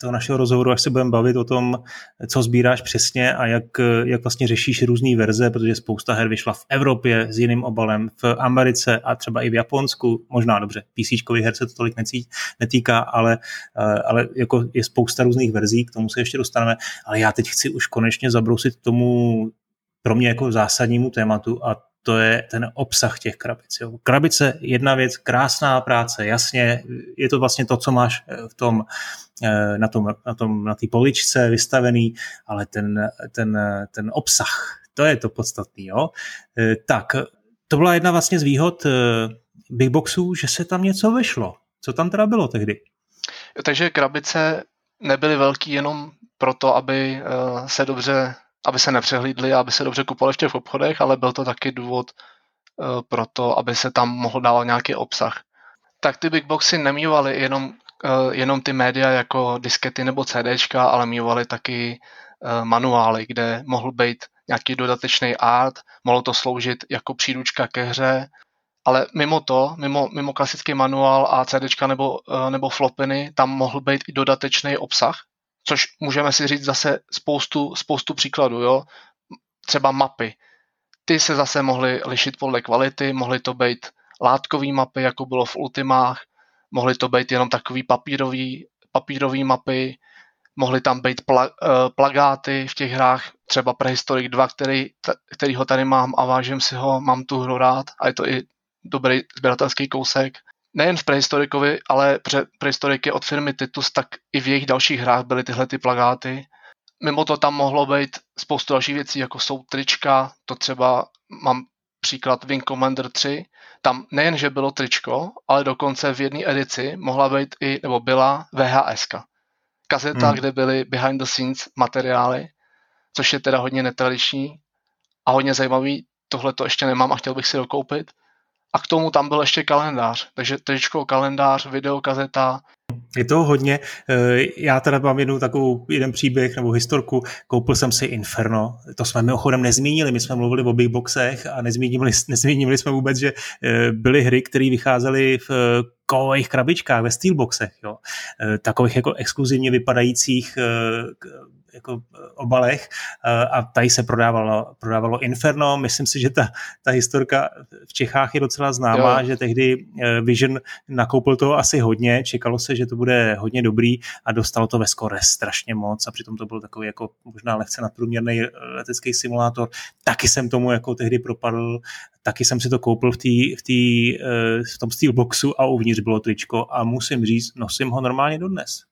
toho našeho rozhovoru, až se budeme bavit o tom, co sbíráš přesně a jak, jak vlastně řešíš různé verze, protože spousta her vyšla v Evropě s jiným obalem, v Americe a třeba i v Japonsku, možná dobře, PC her se to tolik netýká, ale, ale jako je spousta různých verzí, k tomu se ještě dostaneme, ale já teď chci už konečně zabrousit tomu pro mě jako zásadnímu tématu a to je ten obsah těch krabic. Jo. Krabice, jedna věc, krásná práce, jasně, je to vlastně to, co máš eh, v tom, eh, na tom, na tom, na té poličce vystavený, ale ten, ten, ten obsah, to je to podstatný. Jo. Eh, tak, to byla jedna vlastně z výhod Big Boxů, že se tam něco vešlo. Co tam teda bylo tehdy? Takže krabice nebyly velký jenom proto, aby se dobře aby se nepřehlídli a aby se dobře kupovali v těch obchodech, ale byl to taky důvod uh, pro to, aby se tam mohl dávat nějaký obsah. Tak ty big boxy nemývaly jenom, uh, jenom ty média jako diskety nebo CDčka, ale mývaly taky uh, manuály, kde mohl být nějaký dodatečný art, mohlo to sloužit jako příručka ke hře, ale mimo to, mimo, mimo klasický manuál a CDčka nebo, nebo flopiny, tam mohl být i dodatečný obsah, což můžeme si říct zase spoustu, spoustu příkladů, jo. Třeba mapy. Ty se zase mohly lišit podle kvality, mohly to být látkové mapy, jako bylo v Ultimách, mohly to být jenom takový papírový, papírový mapy, mohly tam být pla, uh, plagáty v těch hrách, třeba Prehistoric 2, který, který ho tady mám a vážím si ho, mám tu hru rád a je to i dobrý sběratelský kousek nejen v prehistorikovi, ale pre, prehistoriky od firmy Titus, tak i v jejich dalších hrách byly tyhle ty plagáty. Mimo to tam mohlo být spoustu dalších věcí, jako jsou trička, to třeba mám příklad Wing Commander 3, tam nejen, že bylo tričko, ale dokonce v jedné edici mohla být i, nebo byla VHS. Kazeta, hmm. kde byly behind the scenes materiály, což je teda hodně netradiční a hodně zajímavý. Tohle to ještě nemám a chtěl bych si dokoupit. A k tomu tam byl ještě kalendář. Takže tričko, kalendář, videokazeta. Je to hodně. Eh, já teda mám jednu takovou, jeden příběh nebo historku. Koupil jsem si Inferno. To jsme mimochodem nezmínili. My jsme mluvili o big boxech a nezmínili, (laughs) nezmínili jsme vůbec, že eh, byly hry, které vycházely v eh, kovových krabičkách, ve steelboxech. Jo. Takových jako exkluzivně vypadajících jako eh, obalech eh, a tady se prodávalo, prodávalo Inferno. Myslím si, že ta, ta historka v Čechách je docela známá, jo. že tehdy eh, Vision nakoupil toho asi hodně, čekalo se, že to bude hodně dobrý a dostalo to ve skore strašně moc a přitom to byl takový jako možná lehce nadprůměrný letecký simulátor. Taky jsem tomu jako tehdy propadl, taky jsem si to koupil v, tý, v, tý, v tom Steelboxu a uvnitř bylo tričko a musím říct, nosím ho normálně dodnes.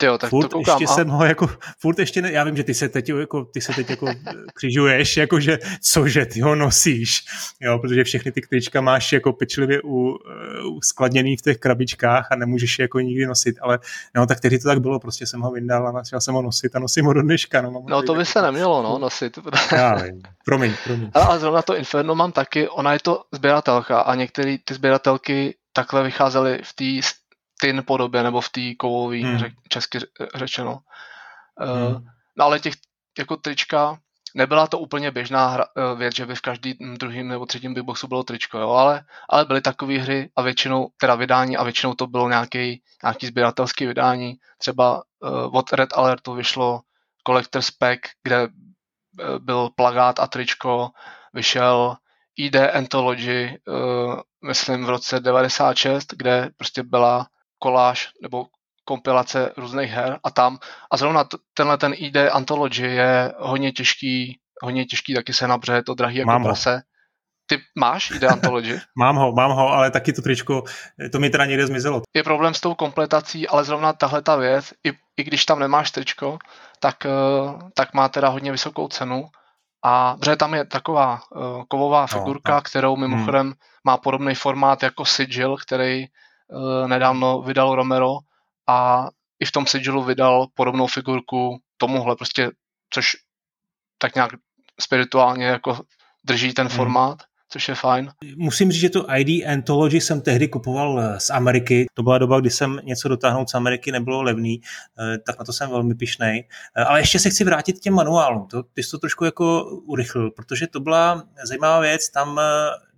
Tyjo, tak furt to koukám. ještě a... jsem ho jako, furt ještě ne, já vím, že ty se teď jako, ty se teď jako křižuješ, jakože cože ty ho nosíš, jo, protože všechny ty klička máš jako pečlivě u, u skladněný v těch krabičkách a nemůžeš je jako nikdy nosit, ale no tak tehdy to tak bylo, prostě jsem ho vyndal a začal jsem ho nosit a nosím ho do dneška. No, no to by se nemělo, no, nosit. (laughs) Já vím, promiň, promiň. Ale, ale zrovna to Inferno mám taky, ona je to sběratelka a některé ty sběratelky takhle vycházely v té tin podobě nebo v té kovové, hmm. řek, česky řečeno. Hmm. Uh, no ale těch jako trička, nebyla to úplně běžná hra, eh, věc, že by v každém druhém nebo třetím big boxu bylo tričko, jo, ale, ale byly takové hry a většinou, teda vydání a většinou to bylo nějaký, nějaký sběratelský vydání. Třeba uh, od Red Alertu vyšlo Collector's Pack, kde byl plagát a tričko, vyšel ID Anthology, uh, myslím v roce 96, kde prostě byla koláž nebo kompilace různých her a tam. A zrovna tenhle ten ID Anthology je hodně těžký, hodně těžký taky se nabře, to drahý jako Mám prase. Ho. Ty máš ID Anthology? (laughs) mám ho, mám ho, ale taky to tričko, to mi teda někde zmizelo. Je problém s tou kompletací, ale zrovna tahle ta věc, i, i když tam nemáš tričko, tak, eh, tak má teda hodně vysokou cenu. A protože tam je taková uh, kovová no, figurka, no, kterou mimochodem hmm. má podobný formát jako Sigil, který nedávno vydal Romero a i v tom Sigilu vydal podobnou figurku tomuhle, prostě, což tak nějak spirituálně jako drží ten hmm. formát což je fajn. Musím říct, že tu ID Anthology jsem tehdy kupoval eh, z Ameriky. To byla doba, kdy jsem něco dotáhnout z Ameriky nebylo levný, eh, tak na to jsem velmi pišnej. Eh, ale ještě se chci vrátit k těm manuálům. To, ty jsi to trošku jako urychlil, protože to byla zajímavá věc. Tam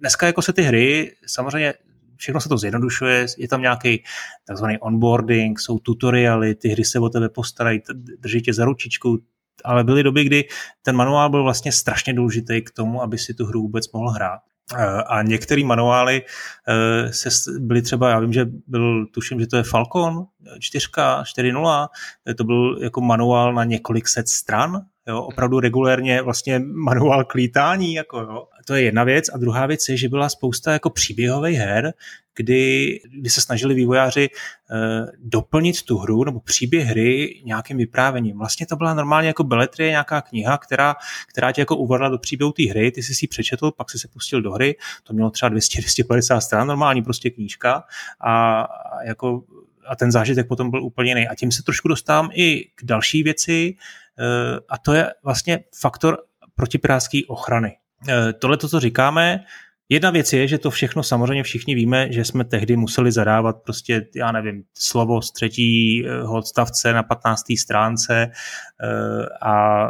dneska jako se ty hry, samozřejmě všechno se to zjednodušuje, je tam nějaký takzvaný onboarding, jsou tutoriály, ty hry se o tebe postarají, drží tě za ručičku, ale byly doby, kdy ten manuál byl vlastně strašně důležitý k tomu, aby si tu hru vůbec mohl hrát. Eh, a některé manuály eh, se byly třeba, já vím, že byl, tuším, že to je Falcon 4, 4.0, to byl jako manuál na několik set stran, jo, opravdu regulérně vlastně (laughs) manuál klítání, jako jo. To je jedna věc. A druhá věc je, že byla spousta jako příběhových her, kdy, kdy se snažili vývojáři uh, doplnit tu hru nebo příběh hry nějakým vyprávěním. Vlastně to byla normálně jako beletrie, nějaká kniha, která, která tě jako uvedla do příběhu té hry, ty jsi si přečetl, pak si se pustil do hry, to mělo třeba 200-250 stran, normální prostě knížka a, a jako a ten zážitek potom byl úplně jiný. A tím se trošku dostávám i k další věci, eh, a to je vlastně faktor protipirátské ochrany. Eh, tohle, to, co říkáme, Jedna věc je, že to všechno samozřejmě všichni víme, že jsme tehdy museli zadávat prostě, já nevím, slovo z třetího odstavce na 15. stránce eh, a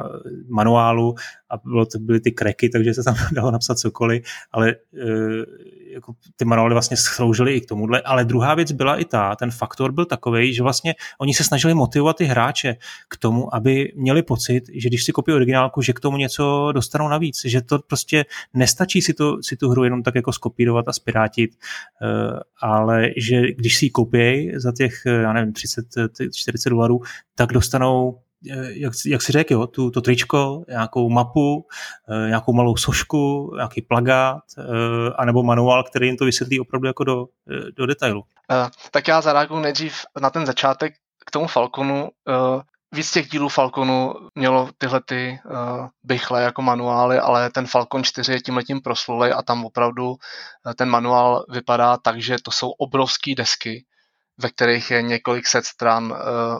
manuálu a bylo to, byly ty kreky, takže se tam (laughs) dalo napsat cokoliv, ale jako ty manuály vlastně sloužily i k tomuhle, ale druhá věc byla i ta, ten faktor byl takový, že vlastně oni se snažili motivovat ty hráče k tomu, aby měli pocit, že když si kopí originálku, že k tomu něco dostanou navíc, že to prostě nestačí si, to, si tu hru jenom tak jako skopírovat a spirátit, eh, ale že když si ji koupí za těch, já nevím, 30, 40 dolarů, tak dostanou jak, jak si řekl, tu, to tričko, nějakou mapu, eh, nějakou malou sošku, nějaký plagát, eh, anebo manuál, který jim to vysvětlí opravdu jako do, do detailu. Tak já zareaguju nejdřív na ten začátek k tomu Falconu. Víc těch dílů Falconu mělo tyhle ty bychle jako manuály, ale ten Falcon 4 je tímhletím proslulej a tam opravdu ten manuál vypadá tak, že to jsou obrovské desky, ve kterých je několik set stran uh,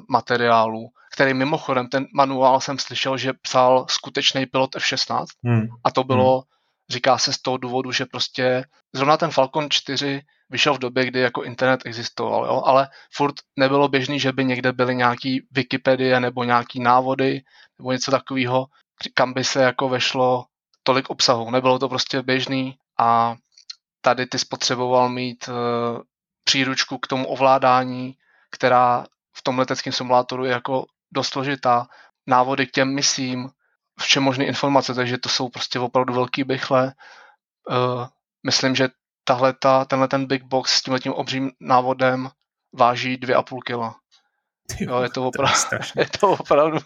materiálů který mimochodem, ten manuál jsem slyšel, že psal skutečný pilot F-16 hmm. a to bylo, hmm. říká se z toho důvodu, že prostě zrovna ten Falcon 4 vyšel v době, kdy jako internet existoval, jo? ale furt nebylo běžný, že by někde byly nějaký Wikipedie nebo nějaký návody nebo něco takového, kam by se jako vešlo tolik obsahu. Nebylo to prostě běžný a tady ty spotřeboval mít uh, příručku k tomu ovládání, která v tom leteckém simulátoru je jako dost složitá. Návody k těm misím, vše možné informace, takže to jsou prostě opravdu velký bychle. Uh, myslím, že tahle ta, tenhle ten big box s tímhletím obřím návodem váží 2,5 kg. Jo, je to, opravdu, (laughs) je to opravdu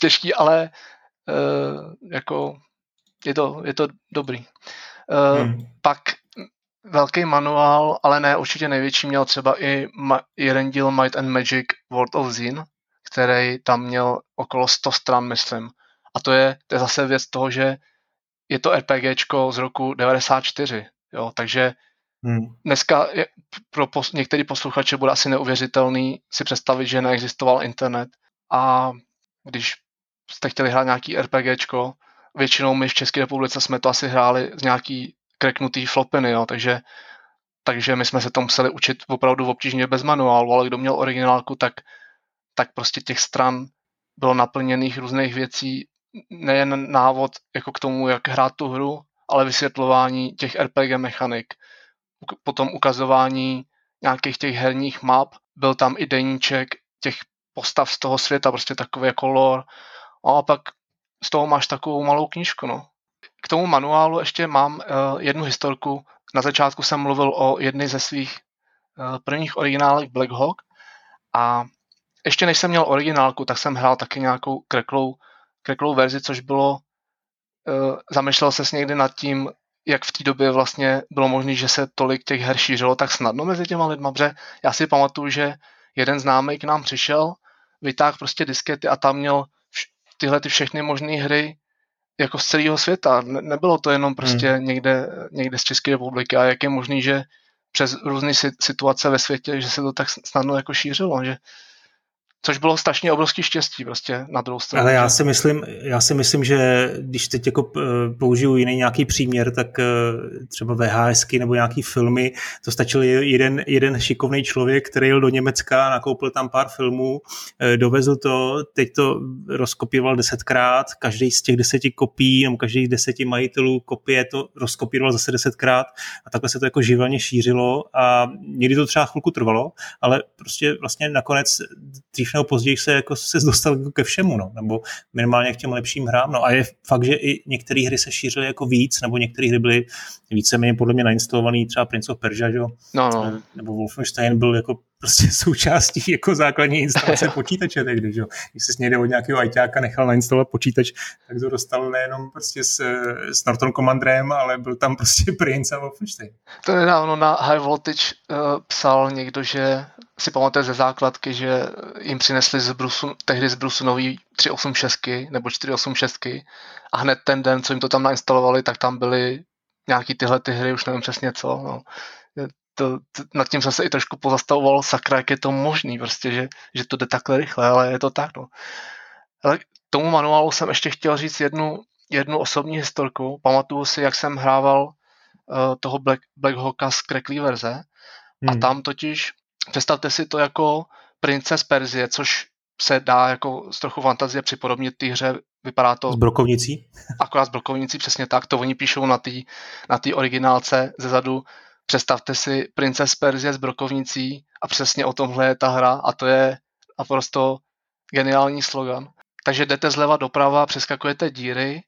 těžký, ale uh, jako je to, je to dobrý. Uh, hmm. Pak velký manuál, ale ne určitě největší, měl třeba i ma- jeden díl Might and Magic World of Zine, který tam měl okolo 100 stran, myslím. A to je, to je zase věc toho, že je to RPGčko z roku 94, jo, takže hmm. dneska je, pro pos, některý posluchače bude asi neuvěřitelný si představit, že neexistoval internet a když jste chtěli hrát nějaký RPGčko, většinou my v České republice jsme to asi hráli z nějaký kreknutý flopiny, jo, takže, takže my jsme se to museli učit opravdu obtížně bez manuálu, ale kdo měl originálku, tak, tak prostě těch stran bylo naplněných různých věcí, nejen návod jako k tomu, jak hrát tu hru, ale vysvětlování těch RPG mechanik, potom ukazování nějakých těch herních map, byl tam i deníček těch postav z toho světa, prostě takový jako lore. A pak z toho máš takovou malou knížku, no. K tomu manuálu ještě mám uh, jednu historku. Na začátku jsem mluvil o jedné ze svých uh, prvních originálek Black Hawk a ještě než jsem měl originálku, tak jsem hrál taky nějakou kreklou, kreklou verzi, což bylo, uh, zamýšlel se někdy nad tím, jak v té době vlastně bylo možné, že se tolik těch her šířilo tak snadno mezi těma lidma, protože já si pamatuju, že jeden známý k nám přišel, vytáhl prostě diskety a tam měl tyhle ty všechny možné hry jako z celého světa. Ne, nebylo to jenom prostě hmm. někde, někde z České republiky a jak je možný, že přes různé situace ve světě, že se to tak snadno jako šířilo, že Což bylo strašně obrovský štěstí prostě na druhou stranu. Ale já si myslím, já si myslím že když teď jako eh, použiju jiný nějaký příměr, tak eh, třeba VHSky nebo nějaký filmy, to stačil jeden, jeden šikovný člověk, který jel do Německa, nakoupil tam pár filmů, eh, dovezl to, teď to rozkopíroval desetkrát, každý z těch deseti kopií nebo každý deseti majitelů kopie to rozkopíroval zase desetkrát a takhle se to jako živelně šířilo a někdy to třeba chvilku trvalo, ale prostě vlastně nakonec dřív nebo později se jako se dostal jako ke všemu, no, nebo minimálně k těm lepším hrám. No a je fakt, že i některé hry se šířily jako víc, nebo některé hry byly víceméně podle mě nainstalovaný, třeba Prince of Persia, že? No, no. nebo Wolfenstein byl jako prostě (laughs) součástí jako základní instalace (laughs) počítače tehdy, že? Když se někde od nějakého ajťáka nechal nainstalovat počítač, tak to dostal nejenom prostě s, s Norton Commanderem, ale byl tam prostě (laughs) Prince a Wolfenstein. To nedávno na High Voltage uh, psal někdo, že si pamatuje ze základky, že jim přinesli z Brusu, tehdy z Brusu nový 386 nebo 486 a hned ten den, co jim to tam nainstalovali, tak tam byly nějaký tyhle ty hry, už nevím přesně co. No. To, to, nad tím jsem se i trošku pozastavoval, sakra, jak je to možný, prostě, že, že to jde takhle rychle, ale je to tak. No. Ale tomu manuálu jsem ještě chtěl říct jednu, jednu osobní historku. Pamatuju si, jak jsem hrával uh, toho Black, Black Hawka z Crackley verze hmm. a tam totiž Představte si to jako princes Perzie, což se dá jako z trochu fantazie připodobnit té hře. Vypadá to... S brokovnicí? Akorát s brokovnicí, přesně tak. To oni píšou na té na tý originálce ze zadu. Představte si princes Perzie s brokovnicí a přesně o tomhle je ta hra a to je naprosto geniální slogan. Takže jdete zleva doprava, přeskakujete díry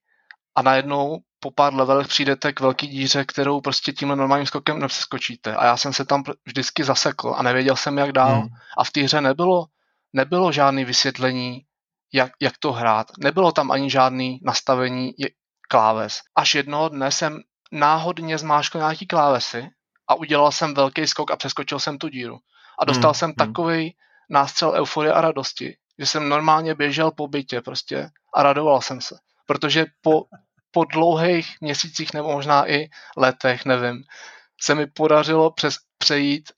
a najednou po pár levelech přijdete k velký díře, kterou prostě tímhle normálním skokem nepřeskočíte. A já jsem se tam vždycky zasekl a nevěděl jsem, jak dál. Hmm. A v té hře nebylo, nebylo žádné vysvětlení, jak, jak to hrát. Nebylo tam ani žádné nastavení kláves. Až jednoho dne jsem náhodně zmáškl nějaký klávesy a udělal jsem velký skok a přeskočil jsem tu díru. A dostal hmm. jsem hmm. takový nástřel euforie a radosti, že jsem normálně běžel po bytě prostě a radoval jsem se. Protože po (laughs) po dlouhých měsících nebo možná i letech, nevím, se mi podařilo přes, přejít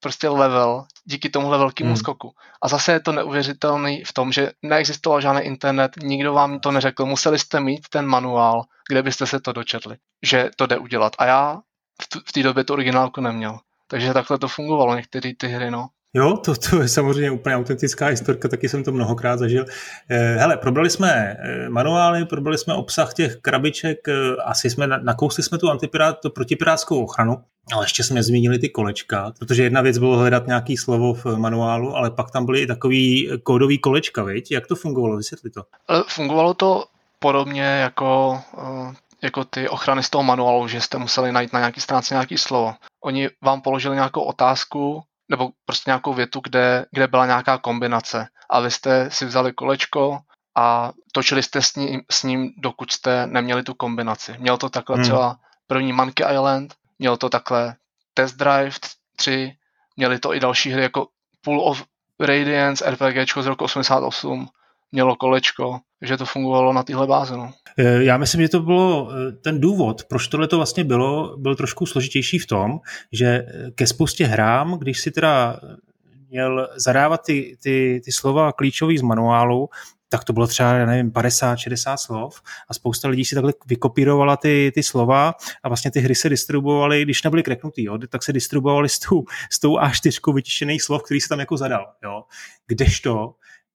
prostě level díky tomuhle velkému hmm. skoku. A zase je to neuvěřitelný v tom, že neexistoval žádný internet, nikdo vám to neřekl, museli jste mít ten manuál, kde byste se to dočetli, že to jde udělat. A já v té době tu originálku neměl. Takže takhle to fungovalo, některé ty hry, no. Jo, to, to je samozřejmě úplně autentická historka, taky jsem to mnohokrát zažil. Eh, hele, probrali jsme eh, manuály, probrali jsme obsah těch krabiček, eh, asi jsme nakousli jsme tu antipirát, to protipirátskou ochranu, ale ještě jsme zmínili ty kolečka, protože jedna věc bylo hledat nějaký slovo v manuálu, ale pak tam byly i takový kódový kolečka, viď? Jak to fungovalo? Vysvětli to. Fungovalo to podobně jako jako ty ochrany z toho manuálu, že jste museli najít na nějaký stránce nějaký slovo. Oni vám položili nějakou otázku, nebo prostě nějakou větu, kde, kde byla nějaká kombinace a vy jste si vzali kolečko a točili jste s ním, s ním dokud jste neměli tu kombinaci. Měl to takhle hmm. třeba první Monkey Island, měl to takle Test Drive 3, měli to i další hry jako Pool of, Radiance RPG z roku 88 mělo kolečko, že to fungovalo na téhle bázi. No. Eh, já myslím, že to bylo eh, ten důvod, proč tohle to vlastně bylo, byl trošku složitější v tom, že eh, ke spoustě hrám, když si teda měl zadávat ty, ty, ty slova klíčový z manuálu, tak to bylo třeba, já nevím, 50-60 slov a spousta lidí si takhle vykopírovala ty, ty slova a vlastně ty hry se distribuovaly, když nebyly kreknutý, jo, tak se distribuovaly s tou, s tou A4 vytištěných slov, který se tam jako zadal. Jo. Kdežto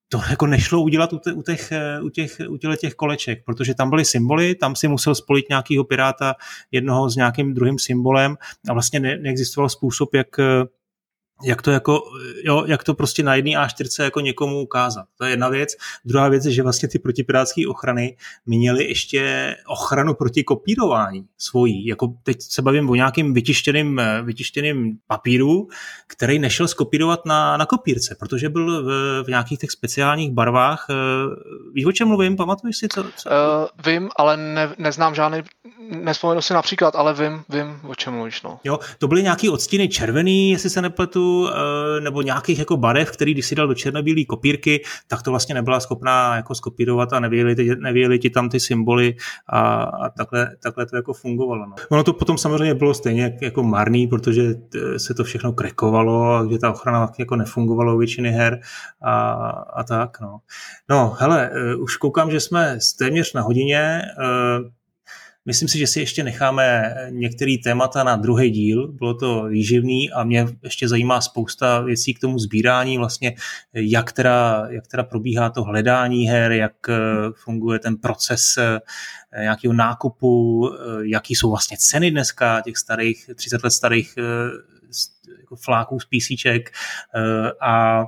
to jako nešlo udělat u, u, těch, u, těch, u těch koleček, protože tam byly symboly, tam si musel spolit nějakého piráta jednoho s nějakým druhým symbolem a vlastně ne, neexistoval způsob, jak jak to jako, jo, jak to prostě na jedné A4 jako někomu ukázat. To je jedna věc. Druhá věc je, že vlastně ty protipirátské ochrany měly ještě ochranu proti kopírování svojí. Jako teď se bavím o nějakým vytištěným, vytištěným papíru, který nešel skopírovat na, na kopírce, protože byl v, v nějakých těch speciálních barvách. Eh, víš, o čem mluvím? Pamatuješ si, co? co? Uh, vím, ale ne, neznám žádný, nespomenu si například, ale vím, vím, o čem mluvíš. No. Jo, to byly nějaký odstíny červený, jestli se nepletu, Eh, nebo nějakých jako barev, který když si dal do černobílé kopírky, tak to vlastně nebyla schopná jako skopírovat a nevěděli, nevěděli ti tam ty symboly a, a takhle, takhle to jako fungovalo. No. Ono to potom samozřejmě bylo stejně jako marný, protože se to všechno krekovalo a kde ta ochrana jako nefungovalo u většiny her a, a tak. No. no, hele, eh, už koukám, že jsme téměř na hodině. Eh, Myslím si, že si ještě necháme některé témata na druhý díl. Bylo to výživný a mě ještě zajímá spousta věcí k tomu sbírání, vlastně jak teda, jak teda probíhá to hledání her, jak eh, funguje ten proces eh, nějakého nákupu, eh, jaký jsou vlastně ceny dneska těch starých, 30 let starých jako fláků z písíček a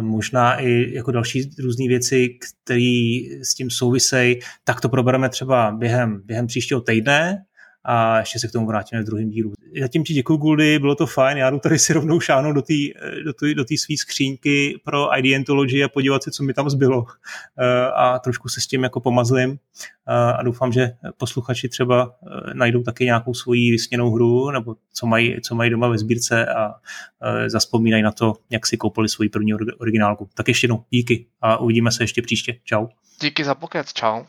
možná i jako další různé věci, které s tím souvisejí, tak to probereme třeba během, během příštího týdne a ještě se k tomu vrátíme v druhém dílu. Zatím ti děkuji, Guldy, bylo to fajn, já jdu tady si rovnou šáhnout do té do do tý své skřínky pro ID Entology a podívat se, co mi tam zbylo eh, a trošku se s tím jako pomazlím eh, a doufám, že posluchači třeba eh, najdou taky nějakou svoji vysněnou hru nebo co mají, co mají doma ve sbírce a zaspomínají na to, jak si koupili svoji první originálku. Tak ještě jednou díky a uvidíme se ještě příště. Čau. Díky za pokec, čau.